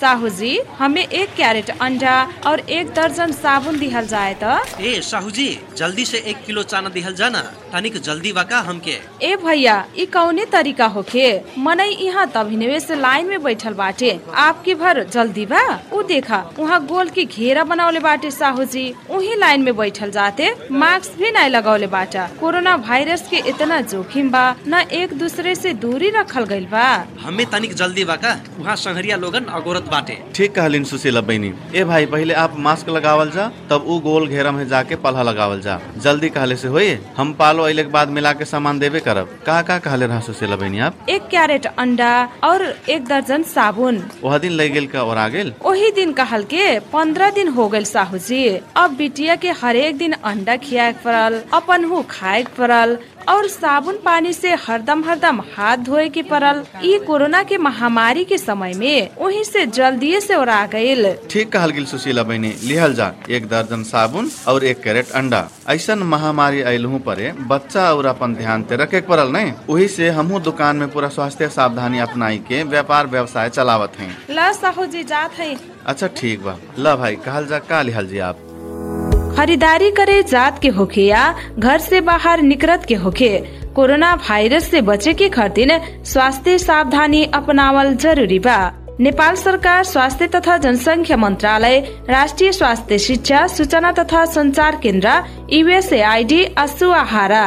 साहू जी हमें एक कैरेट अंडा और एक दर्जन साबुन दिहल जाए तो? ए साहूजी जल्दी से एक किलो चाना दिहल जाना तनिक जल्दी बा का हमके। ए भैया ई कौने तरीका होखे? मनै यहाँ तभिनवे से लाइन में बैठल बाटे। आपके भर जल्दी बा? ऊ देखा वहाँ गोल की घेरा बनावले बाटे साहू जी उही लाइन में बैठल जाते मास्क भी नहीं लगौले बाटा। कोरोना वायरस के इतना जोखिम बा न एक दूसरे से दूरी रखल गइल बा। हमें तनिक जल्दी बा का वहाँ संहरिया लोगन अगोरत बाटे। ठीक कहलिन सुशीला बहनी। ए भाई पहले आप मास्क लगावल जा तब ऊ गोल घेरा में जाके पल्हा लगावल जा। जल्दी कहले से होई हम पालो अइले के बाद मिला के सामान देबे करब। का का कहले रहा सुशीला बहनी आप? एक कैरेट अंडा और एक दर्जन साबुन। वह दिन ले गेल का और आ गेल? ओही दिन कहल के पंद्रह दिन हो गइल साहू जी। अब बिटिया के हरेक दिन अंडा खियाए के पड़ल अपन हु खाए पड़ल और साबुन पानी से हरदम हरदम हाथ धोए के पड़ल। ई कोरोना के महामारी के समय में वही से जल्दी से ओरा गइल। ठीक कहल गेल सुशीला बहनी लिहल जा एक दर्जन साबुन और एक कैरेट अंडा। ऐसा महामारी अयलहू परे बच्चा और अपन ध्यान ते रखे पड़ल नहीं वही से हमहू दुकान में पूरा स्वास्थ्य सावधानी अपनाई के व्यापार व्यवसाय चलावत हैं। ला साहू जी जात है। अच्छा ठीक बा। ला भाई कहल जा का लिहल जी आप? खरीदारी करे जात के होखे या घर से बाहर निकरत के होखे कोरोना वायरस से बचे के खातिर स्वास्थ्य सावधानी अपनावल ज़रूरी बा। नेपाल सरकार स्वास्थ्य तथा जनसंख्या मंत्रालय राष्ट्रिय स्वास्थ्य शिक्षा सूचना तथा संचार केन्द्र युएसएआईडी असुआहारा